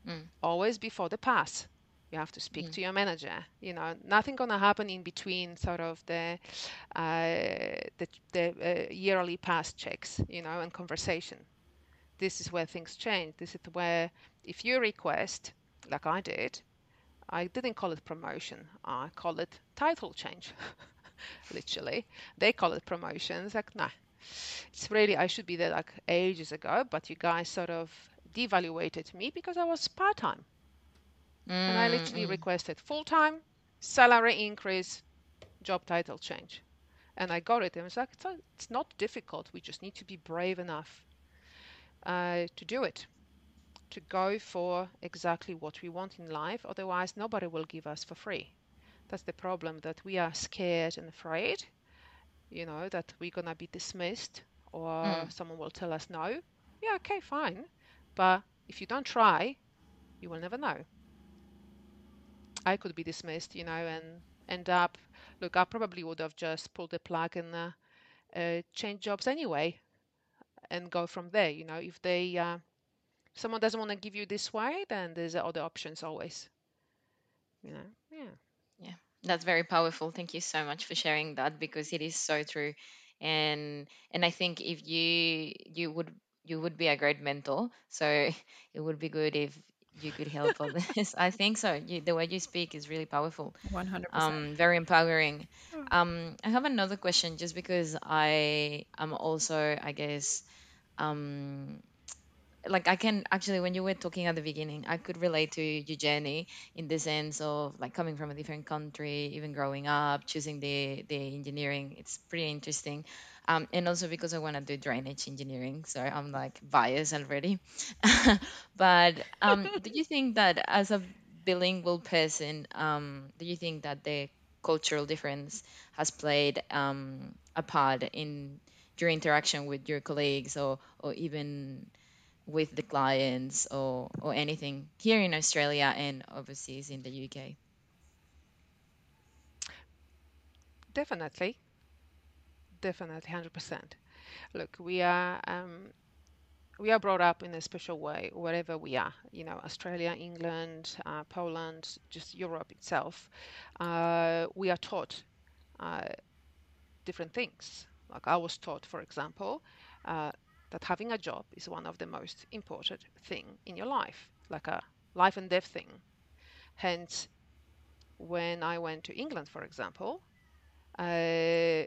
S4: Mm,
S3: always before the pass. You have to speak
S4: mm,
S3: to your manager. You know, nothing gonna happen in between sort of the uh, the, the uh, yearly pass checks, you know, and conversation. This is where things change. This is where if you request, like I did, I didn't call it promotion. I call it title change. Literally, they call it promotion. It's like, nah, it's really I should be there like ages ago, but you guys sort of devaluated me because I was part time, and I
S4: mm,
S3: literally
S4: mm.
S3: requested full time, salary increase, job title change, and I got it. And it's like it's, it's not difficult. We just need to be brave enough uh, to do it, to go for exactly what we want in life. Otherwise, nobody will give us for free. That's the problem that we are scared and afraid, you know, that we're gonna be dismissed or
S4: mm.
S3: someone will tell us no. Yeah, okay, fine. But if you don't try, you will never know. I could be dismissed, you know, and end up, look, I probably would have just pulled the plug and uh, uh, changed jobs anyway and go from there. You know, if they uh, someone doesn't want to give you this way, then there's other options always. You know, yeah.
S4: Yeah, that's very powerful. Thank you so much for sharing that because it is so true. And and I think if you you would you would be a great mentor. So it would be good if you could help on this. I think so. You, the way you speak is really powerful.
S2: 100%.
S4: Um, very empowering. Um, I have another question just because I am also, I guess, um like I can actually when you were talking at the beginning, I could relate to your journey in the sense of like coming from a different country, even growing up, choosing the the engineering. It's pretty interesting. Um, and also because I want to do drainage engineering, so I'm like biased already. But um, do you think that as a bilingual person, um, do you think that the cultural difference has played um, a part in your interaction with your colleagues or or even with the clients or or anything here in Australia and overseas in the UK.
S3: Definitely, definitely, 100%. Look, we are, um, we are brought up in a special way wherever we are. You know, Australia, England, uh, Poland, just Europe itself. Uh, we are taught uh, different things. Like I was taught, for example, uh, that having a job is one of the most important thing in your life, like a life and death thing. Hence, when I went to England, for example, uh,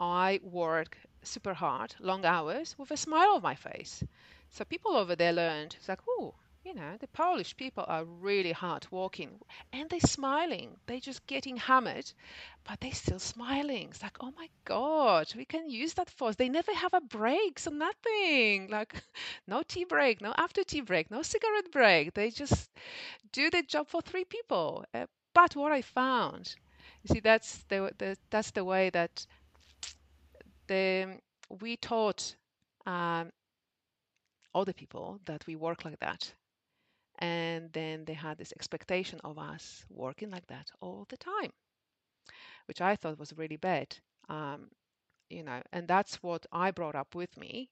S3: I work super hard, long hours, with a smile on my face. So people over there learned, it's like, oh, you know, the Polish people are really hard working and they're smiling. They're just getting hammered, but they're still smiling. It's like, oh my God, we can use that force. They never have a break, so nothing. Like, no tea break, no after tea break, no cigarette break. They just do the job for three people. Uh, but what I found, you see, that's the, the that's the way that we taught um, other people that we work like that and then they had this expectation of us working like that all the time, which I thought was really bad. Um, you know, and that's what I brought up with me.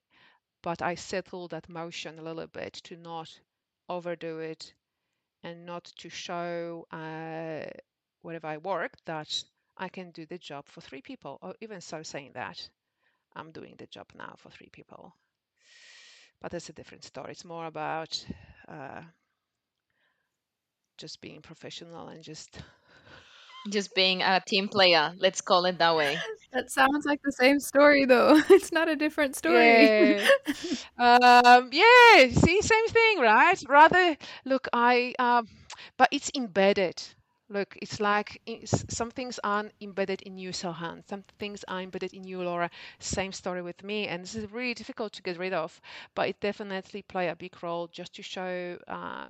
S3: But I settled that motion a little bit to not overdo it and not to show uh, wherever I work that I can do the job for three people, or even so saying that I'm doing the job now for three people. But that's a different story. It's more about uh, just being professional and just
S4: just being a team player let's call it that way
S2: that sounds like the same story though it's not a different story
S3: yeah. um yeah see same thing right rather look i um but it's embedded look it's like it's, some things aren't embedded in you sohan some things are embedded in you laura same story with me and this is really difficult to get rid of but it definitely play a big role just to show uh,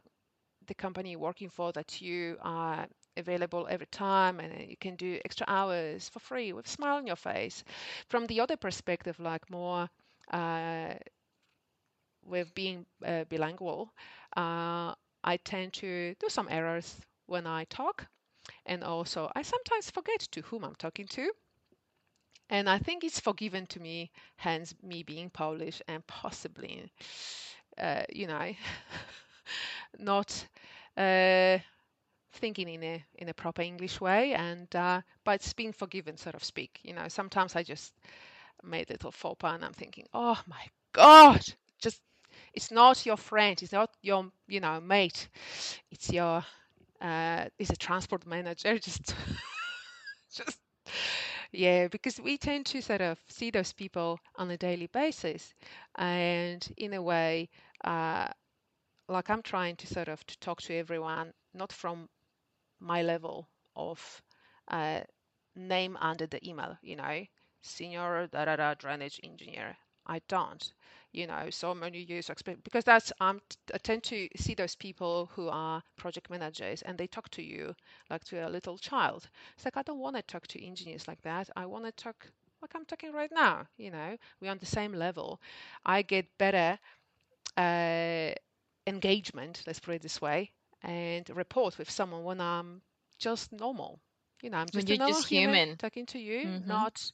S3: the company working for that you are available every time and you can do extra hours for free with a smile on your face. From the other perspective, like more uh, with being uh, bilingual, uh, I tend to do some errors when I talk. And also, I sometimes forget to whom I'm talking to. And I think it's forgiven to me, hence me being Polish and possibly, uh, you know, not uh, thinking in a in a proper English way, and uh, but it's been forgiven, so to speak. You know, sometimes I just made a little faux pas, and I'm thinking, oh my god, just it's not your friend, it's not your you know mate, it's your uh, it's a transport manager, just just yeah, because we tend to sort of see those people on a daily basis, and in a way. Uh, like I'm trying to sort of to talk to everyone, not from my level of uh, name under the email, you know, senior da da da drainage engineer. I don't, you know, so many years experience because that's I'm I tend to see those people who are project managers and they talk to you like to a little child. It's like I don't want to talk to engineers like that. I want to talk like I'm talking right now. You know, we're on the same level. I get better. Uh, engagement, let's put it this way, and report with someone when I'm just normal. You know, I'm just
S4: you're just
S3: human,
S4: human.
S3: talking to you,
S4: Mhm.
S3: not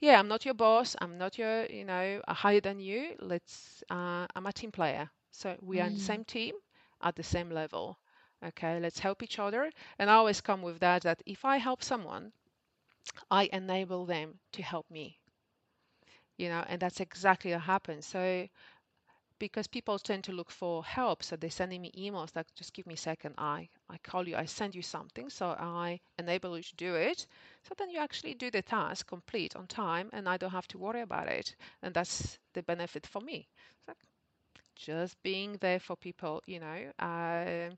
S3: yeah, I'm not your boss, I'm not your, you know, higher than you. Let's uh, I'm a team player. So we are in the
S4: Mm.
S3: same team at the same level. Okay, let's help each other. And I always come with that that if I help someone, I enable them to help me. You know, and that's exactly what happens. So because people tend to look for help so they're sending me emails like just give me a second i i call you i send you something so i enable you to do it. So then you actually do the task complete on time and i don't have to worry about it and that's the benefit for me. Like just being there for people you know uh,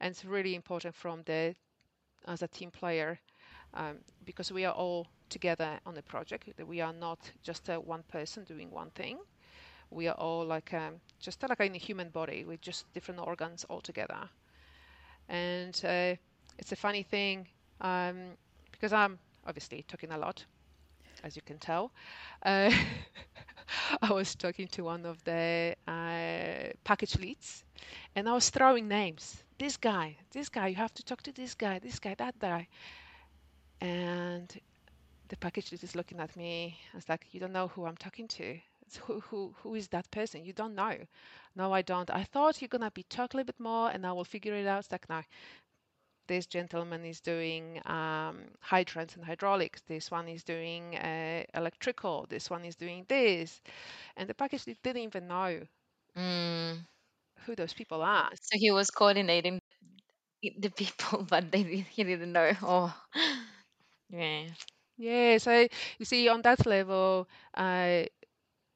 S3: and it's really important from the as a team player um, because we are all together on the project. We are not just uh, one person doing one thing we are all like um, just like in a human body with just different organs all together and uh, it's a funny thing um, because i'm obviously talking a lot as you can tell. Uh, i was talking to one of the uh, package leads and i was throwing names. This guy this guy you have to talk to this guy this guy that guy. And the package lead is looking at me it's like you don't know who i'm talking to who, who, who is that person? You don't know. No, I don't. I thought you're gonna be talk a little bit more and I will figure it out. It's like, no, this gentleman is doing um, hydrants and hydraulics. This one is doing uh, electrical. This one is doing this. And the package didn't even know
S4: Mm.
S3: who those people are.
S4: So he was coordinating the people, but they did, he didn't know. Oh, yeah.
S3: Yeah, so you see, on that level, uh,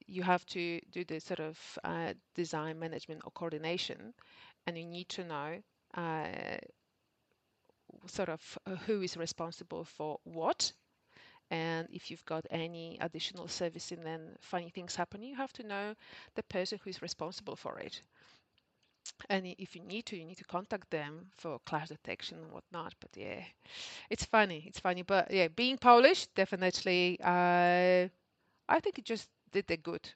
S3: you have to do the sort of uh, design management or coordination, and you need to know uh, sort of uh, who is responsible for what. And if you've got any additional service and then funny things happen, you have to know the person who is responsible for it. And if you need to, you need to contact them for clash detection and whatnot. But yeah, it's funny. It's funny. But yeah, being Polish, definitely, uh, I think it just did the good.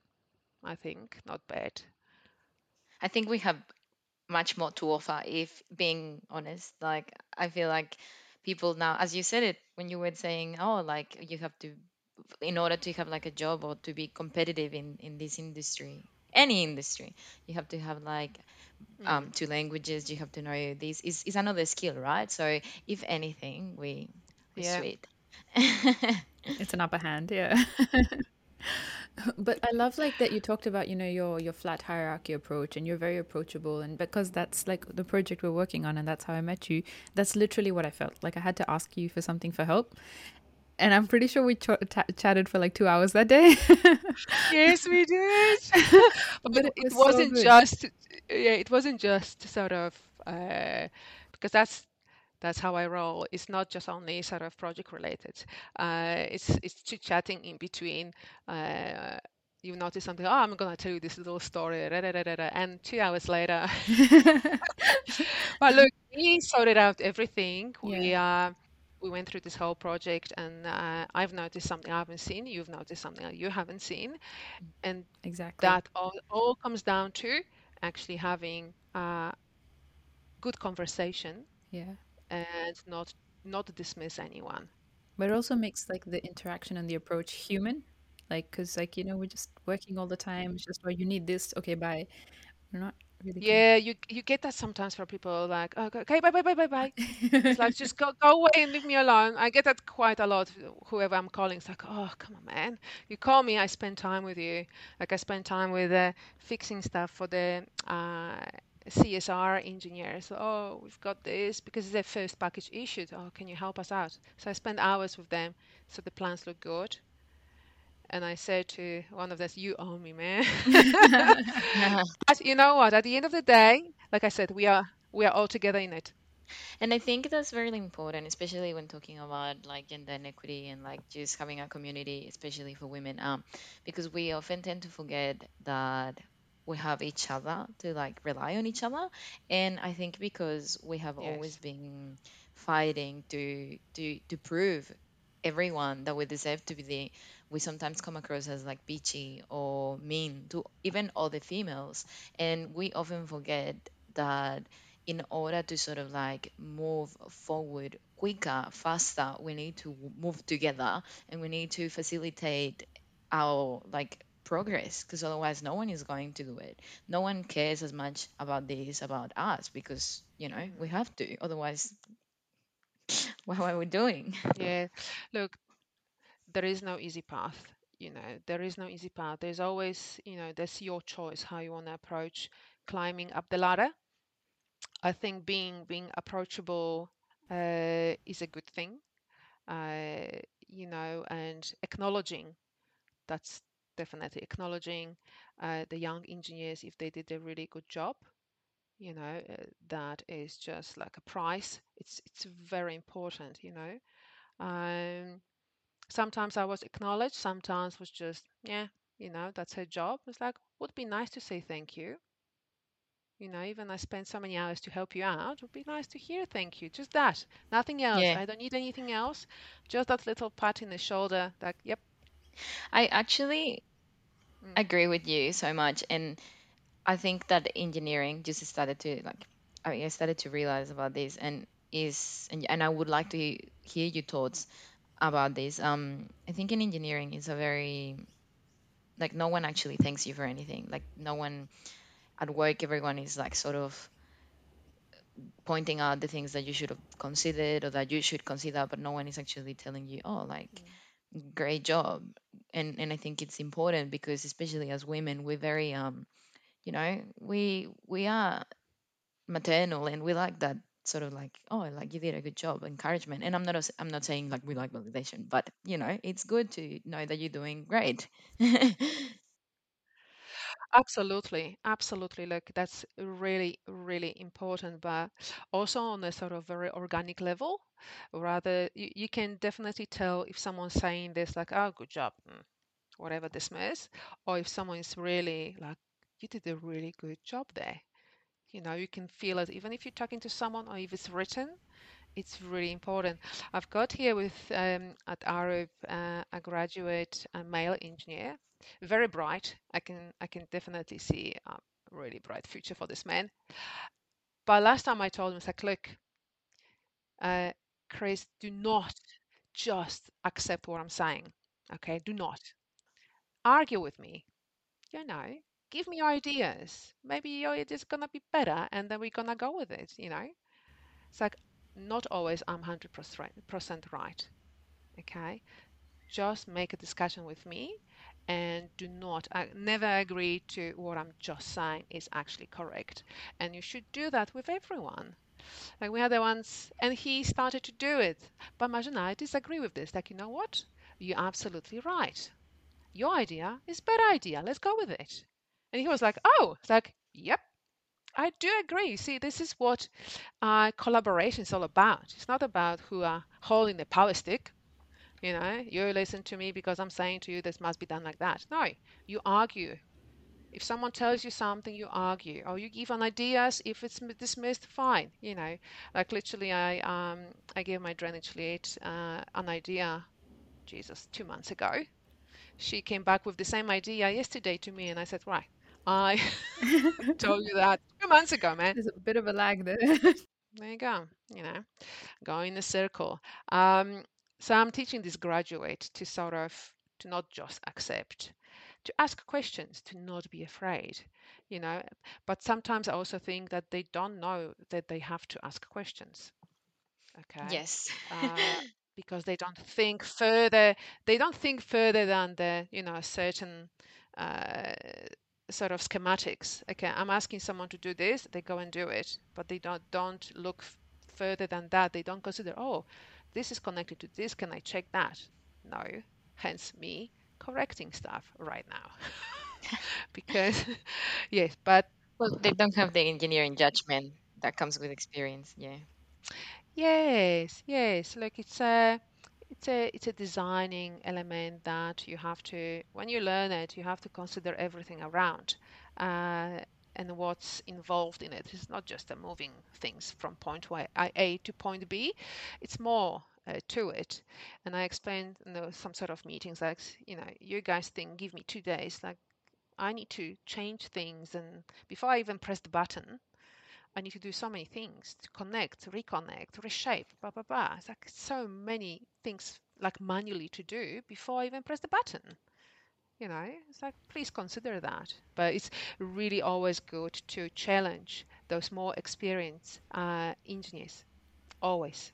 S3: I think, not bad.
S4: I think we have much more to offer if being honest. Like I feel like people now, as you said it when you were saying, oh, like you have to, in order to have like a job or to be competitive in in this industry, any industry, you have to have like
S3: Mm.
S4: um two languages. You have to know this is is another skill, right? So if anything, we we
S3: Yeah.
S4: sweet.
S2: It's an upper hand, yeah. But I love like that you talked about, you know, your your flat hierarchy approach and you're very approachable and because that's like the project we're working on and that's how I met you. That's literally what I felt. Like I had to ask you for something for help. And I'm pretty sure we ch- chatted for like 2 hours that day.
S3: Yes, we did.
S2: but it
S3: it
S2: was so
S3: wasn't
S2: good.
S3: just, yeah, it wasn't just sort of, uh, because that's that's how I roll. It's not just only sort of project related. Uh, it's it's chit chatting in between. Uh, you notice something. Oh, I'm gonna tell you this little story. da, da, da, da, da," And two hours later, but look, we sorted out everything. We uh, we went through this whole project, and uh, I've noticed something I haven't seen. You've noticed something you haven't seen, and
S2: Exactly.
S3: that all, all comes down to actually having a good conversation
S2: Yeah.
S3: And not not dismiss anyone.
S2: But it also makes like the interaction and the approach human. Like, because like, you know, we're just working all the time. It's just, oh, you need this. Okay, bye. We're not really
S3: Yeah, you you get that sometimes for people like, "Oh, okay, okay, bye, bye, bye, bye, bye. It's like just go go away and leave me alone. I get that quite a lot. Whoever I'm calling, it's like, oh, come on, man. You call me, I spend time with you. Like I spend time with uh, fixing stuff for the uh, CSR engineers. Oh, we've got this because it's their first package issued. Oh, can you help us out? So I spend hours with them so the plans look good. And I said to one of them, you owe me, man. But you know what? At the end of the day, like I said, we are we are all together in it.
S4: And I think that's very important, especially when talking about like gender inequity and like just having a community, especially for women. Um, because we often tend to forget that we have each other to like rely on each other. And I think because we have always been fighting to to to prove everyone that we deserve to be the we sometimes come across as like bitchy or mean to even other females. And we often forget that in order to sort of like move forward quicker faster we need to move together. And we need to facilitate our like progress because otherwise no one is going to do it no one cares as much about this about us because you know we have to otherwise what are we doing
S3: Yeah. Look, there is no easy path. You know, there is no easy path. There's always, you know, that's your choice how you want to approach climbing up the ladder. I think being being approachable uh, is a good thing. Uh, you know, and acknowledging that's definitely acknowledging uh, the young engineers if they did a really good job. You know, uh, that is just like a price. It's it's very important. You know. Um, sometimes I was acknowledged, sometimes was just, yeah, you know, that's her job. It's like, would be nice to say thank you. You know, even I spent so many hours to help you out, would be nice to hear thank you. Just that, nothing else.
S4: yeah
S3: I don't need anything else. Just that little pat in the shoulder, that, yep.
S4: I actually
S3: Mm.
S4: agree with you so much and i think that engineering just started to like i mean, I started to realize about this and is and, and i would like to he- hear your thoughts about this um i think in engineering is a very like no one actually thanks you for anything. Like no one at work, everyone is like sort of pointing out the things that you should have considered or that you should consider, but no one is actually telling you, oh, like great job. And and I think it's important because especially as women, we're very um, you know, we we are maternal and we like that sort of like oh like you did a good job encouragement and i'm not i'm not saying like we like validation but you know it's good to know that you're doing great
S3: Absolutely, absolutely. Like that's really, really important, but also on a sort of very organic level. Rather, you, you can definitely tell if someone's saying this, like, oh, good job, mm, whatever this means, or if someone is really like, you did a really good job there. You know, you can feel it even if you're talking to someone or if it's written, it's really important. I've got here with um, at Arup uh, a graduate a male engineer, very bright. I can I can definitely see a really bright future for this man. But last time I told him, it's like, look, uh, Chris, do not just accept what I'm saying. Okay, do not argue with me. You know, give me ideas. Maybe your idea's gonna be better, and then we're gonna go with it. You know, it's like not always I'm 100% right. Okay, just make a discussion with me and do not uh, never agree to what I'm just saying is actually correct. And you should do that with everyone. Like we had the ones, and he started to do it. But imagine I disagree with this. Like, you know what? You're absolutely right. Your idea is better idea. Let's go with it. And he was like, oh, it's like, yep, I do agree. See, this is what uh, collaboration is all about. It's not about who are holding the power stick. You know, you listen to me because I'm saying to you this must be done like that. No, you argue. If someone tells you something, you argue, or you give an ideas. If it's dismissed, fine. You know, like literally, I um I gave my drainage lead uh, an idea, Jesus, two months ago. She came back with the same idea yesterday to me, and I said, right, I told you that two months ago, man.
S2: There's a bit of a lag there.
S3: There you go. You know, going in a circle. Um, so I'm teaching this graduate to sort of to not just accept, to ask questions, to not be afraid, you know. But sometimes I also think that they don't know that they have to ask questions. Okay.
S4: yes
S3: Uh, because they don't think further. They don't think further than the, you know, certain uh, sort of schematics. Okay, I'm asking someone to do this, they go and do it, but they don't don't look further than that. They don't consider, oh, this is connected to this. Can I check that? No. Hence me correcting stuff right now. because yes, but
S4: well they don't have the engineering judgment that comes with experience yeah
S3: yes, yes, look, it's a it's a it's a designing element that you have to when you learn it, you have to consider everything around. Uh, and what's involved in it. It's not just a moving things from point A to point B. It's more uh, to it. And I explained in the, some sort of meetings like, you know, you guys think give me two days. Like I need to change things, and before I even press the button, I need to do so many things to connect, reconnect, reshape, blah blah blah. It's like so many things like manually to do before I even press the button. You know, it's like please consider that. But it's really always good to challenge those more experienced uh, engineers. Always,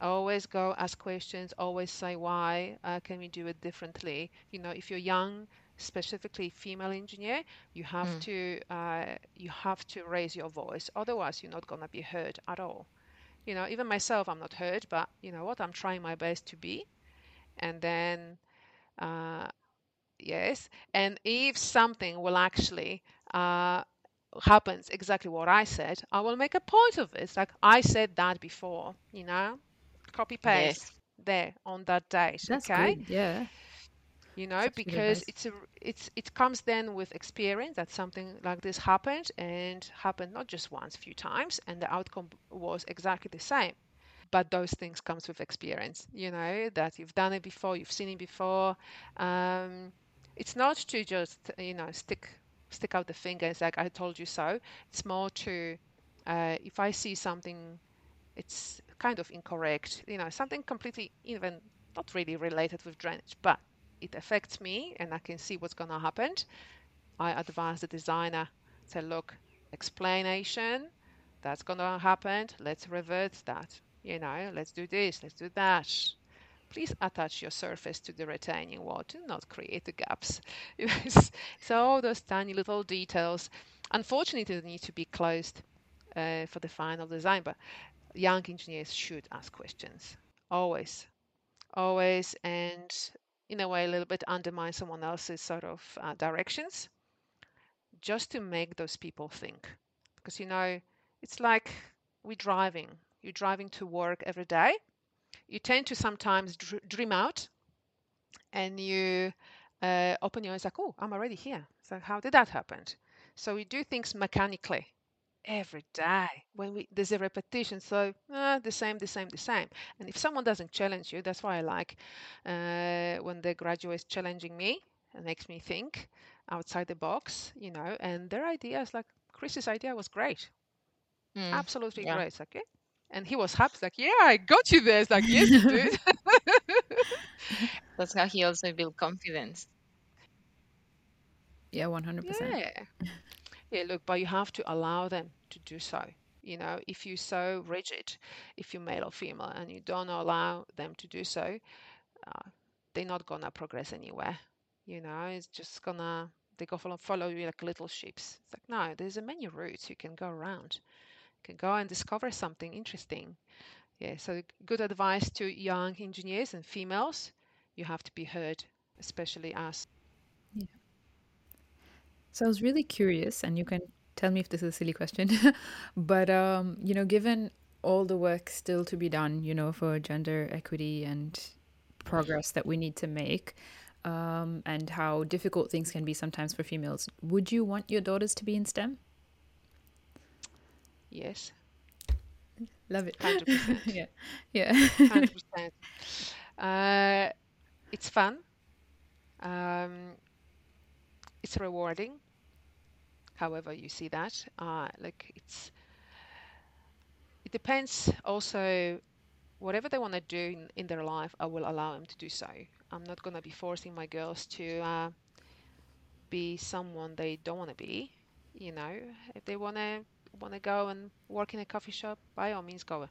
S3: always go ask questions. Always say why uh, can we do it differently. You know, if you're young, specifically female engineer, you have
S4: mm.
S3: to uh, you have to raise your voice. Otherwise, you're not gonna be heard at all. You know, even myself, I'm not heard, but you know what? I'm trying my best to be. And then uh, Yes. And if something will actually uh, happens exactly what I said, I will make a point of it. Like I said that before, you know, copy paste
S4: yes
S3: there on that date.
S2: That's
S3: Okay.
S2: good. Yeah.
S3: You know,
S2: good
S3: because
S2: advice.
S3: it's a it's it comes then with experience that something like this happened and happened not just once, few times, and the outcome was exactly the same. But those things comes with experience you know that you've done it before you've seen it before. Um, it's not to just you know stick stick out the finger and like i told you so. It's more to uh, if i see something it's kind of incorrect you know something completely even not really related with drainage but it affects me and I can see what's going to happen, I advise the designer, say, look, explanation, that's going to happen. Let's revert that. You know, let's do this, let's do that. Please attach your surface to the retaining wall. to not create the gaps. so all those tiny little details, unfortunately, they need to be closed uh, for the final design. But young engineers should ask questions always, always, and in a way, a little bit undermine someone else's sort of uh, directions, just to make those people think. Because you know, it's like we're driving. You're driving to work every day. You tend to sometimes dr- dream out, and you uh, open your eyes like, "Oh, I'm already here." So how did that happen? So we do things mechanically every day when we there's a repetition so uh, the same the same the same. And if someone doesn't challenge you that's why i like uh, when the graduates challenging me it makes me think outside the box you know and their ideas like chris's idea was great. Mm, absolutely yeah. great it's like, and he was happy like yeah i got you there it's like yes you did.
S4: That's how he also built confidence.
S2: Yeah 100%
S3: yeah yeah, look, but you have to allow them to do so. You know, if you're so rigid, if you're male or female, and you don't allow them to do so, uh, they're not gonna progress anywhere. You know, it's just gonna they go follow, follow you like little sheep. It's like no, there's a many routes you can go around. You can go and discover something interesting. Yeah, so good advice to young engineers and females. You have to be heard, especially us.
S2: So I was really curious, and you can tell me if this is a silly question, but um, you know, given all the work still to be done, you know, for gender equity and progress that we need to make, um, and how difficult things can be sometimes for females, would you want your daughters to be in STEM?
S3: Yes.
S2: Love it.
S3: 100%.
S2: yeah. Yeah.
S3: 100%. Uh, it's fun. Um, it's rewarding. However you see that uh, like it's it depends also whatever they want to do in, in, their life i will allow them to do so. I'm not going to be forcing my girls to uh, be someone they don't want to be you know? If they want to want to go and work in a coffee shop by all means go.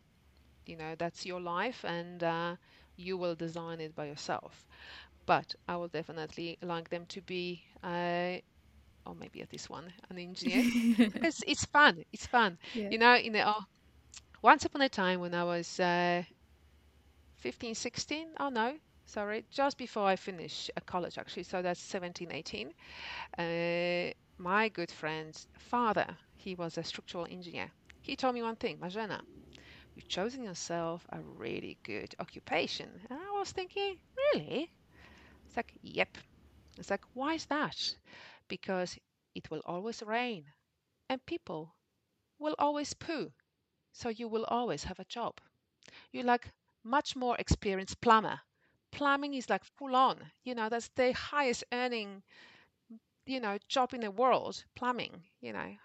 S3: You know that's your life and uh, you will design it by yourself but I will definitely like them to be, uh, or maybe at this one, an engineer because it's fun. It's fun. Yeah. You know, in the, oh, once upon a time when I was uh, 15, 16, oh no, sorry, just before I finished college actually, so that's 17, 18, uh, my good friend's father, he was a structural engineer. He told me one thing, Marzena, you've chosen yourself a really good occupation. And I was thinking, really? It's like, yep. It's like, why is that? Because it will always rain and people will always poo. So you will always have a job. You're like much more experienced plumber. Plumbing is like full on. You know, that's the highest earning, you know, job in the world. Plumbing, you know,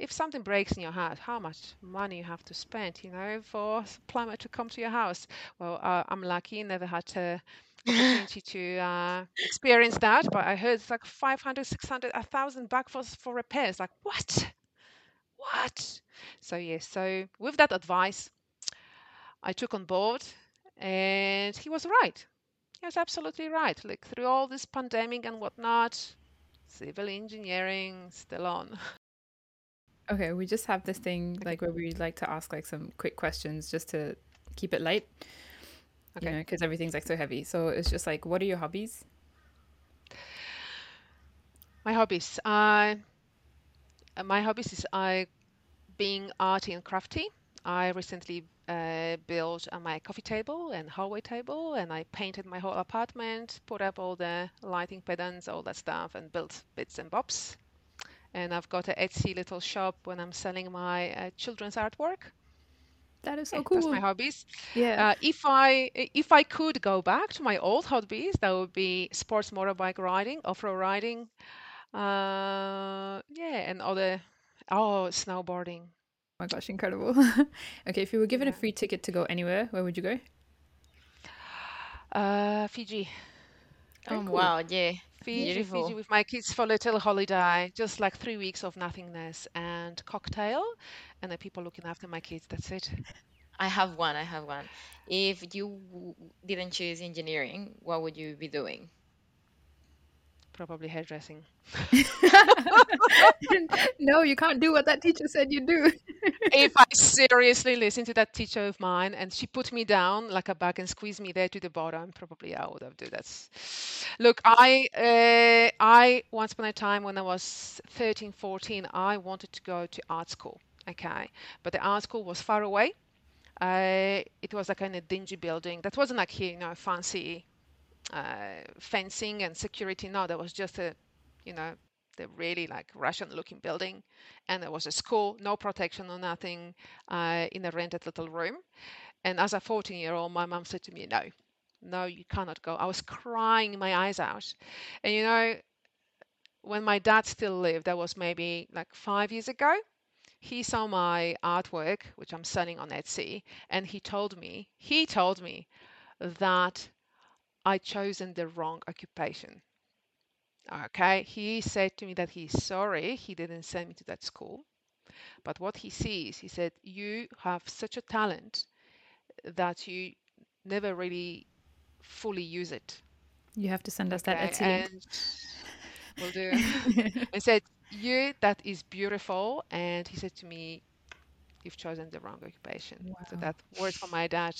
S3: if something breaks in your house, how much money you have to spend, you know, for a plumber to come to your house? Well, uh, I'm lucky, never had to opportunity to uh, experience that, but I heard it's like 500, 600, 1,000 back for, for repairs. Like, what? What? So, yes, so with that advice, I took on board, and he was right. He was absolutely right. Like, through all this pandemic and whatnot, civil engineering still on.
S2: Okay, we just have this thing like where we like to ask like some quick questions just to keep it light. Okay. You know, because everything's like so heavy. So it's just like, what are your hobbies?
S3: My hobbies. Uh, my hobbies is I being arty and crafty. I recently uh, built uh, my coffee table and hallway table, and I painted my whole apartment, put up all the lighting patterns, all that stuff, and built bits and bobs. And I've got a Etsy little shop when I'm selling my uh, children's artwork.
S2: That is so cool.
S3: That's my hobbies.
S2: Yeah.
S3: Uh, if I if I could go back to my old hobbies, that would be sports motorbike riding, off-road riding, uh, yeah, and other oh snowboarding.
S2: Oh my gosh, incredible. okay, if you were given yeah. a free ticket to go anywhere, where would you go?
S3: Uh, Fiji.
S4: Oh wow, yeah.
S3: Fiji, Fiji
S4: Beautiful.
S3: with my kids for a little holiday, just like three weeks of nothingness and cocktail, and the people looking after my kids. That's it.
S4: I have one. I have one. If you didn't choose engineering, what would you be doing?
S3: Probably hairdressing.
S2: no, you can't do what that teacher said you do.
S3: If I seriously listened to that teacher of mine and she put me down like a bug and squeezed me there to the bottom, probably I would have do that. Look, I uh, I once upon a time when I was 13, 14, I wanted to go to art school. Okay, but the art school was far away. Uh, it was like in a dingy building. That wasn't like here, you know, fancy fencing and security. No, there was just a, you know, the really like Russian looking building. And there was a school, no protection or nothing, uh, in a rented little room. And as a 14 year old, my mom said to me, No, no, you cannot go. I was crying my eyes out. And you know, when my dad still lived, that was maybe like five years ago, he saw my artwork, which I'm selling on Etsy, and he told me, he told me that I'd chosen the wrong occupation. Okay, he said to me that he's sorry he didn't send me to that school. But what he sees, he said, you have such a talent that you never really fully use it.
S2: You have to send us that
S3: Okay,
S2: Etsy link.
S3: and we'll do. and said, you, that is beautiful. And he said to me, you've chosen the wrong occupation. So
S2: Wow.
S3: that word from my dad.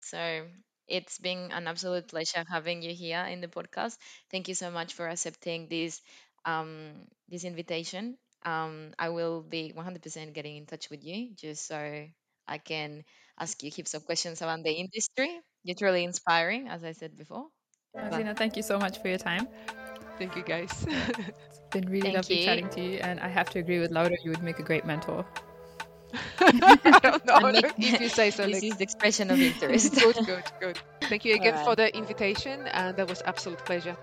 S4: So it's been an absolute pleasure having you here in the podcast. Thank you so much for accepting this um, this invitation. Um, I will be 100% getting in touch with you just so I can ask you heaps of questions about the industry. You're truly inspiring, as I said before. But
S2: Marzena, thank you so much for your time.
S3: Thank you, guys.
S2: It's been really
S4: Thank
S2: lovely
S4: you.
S2: chatting to you, and I have to agree with Laura. You would make a great mentor.
S3: I don't know if you say so.
S4: this is the expression of interest.
S3: good, good, good. Thank you again for the invitation, and that was absolute pleasure.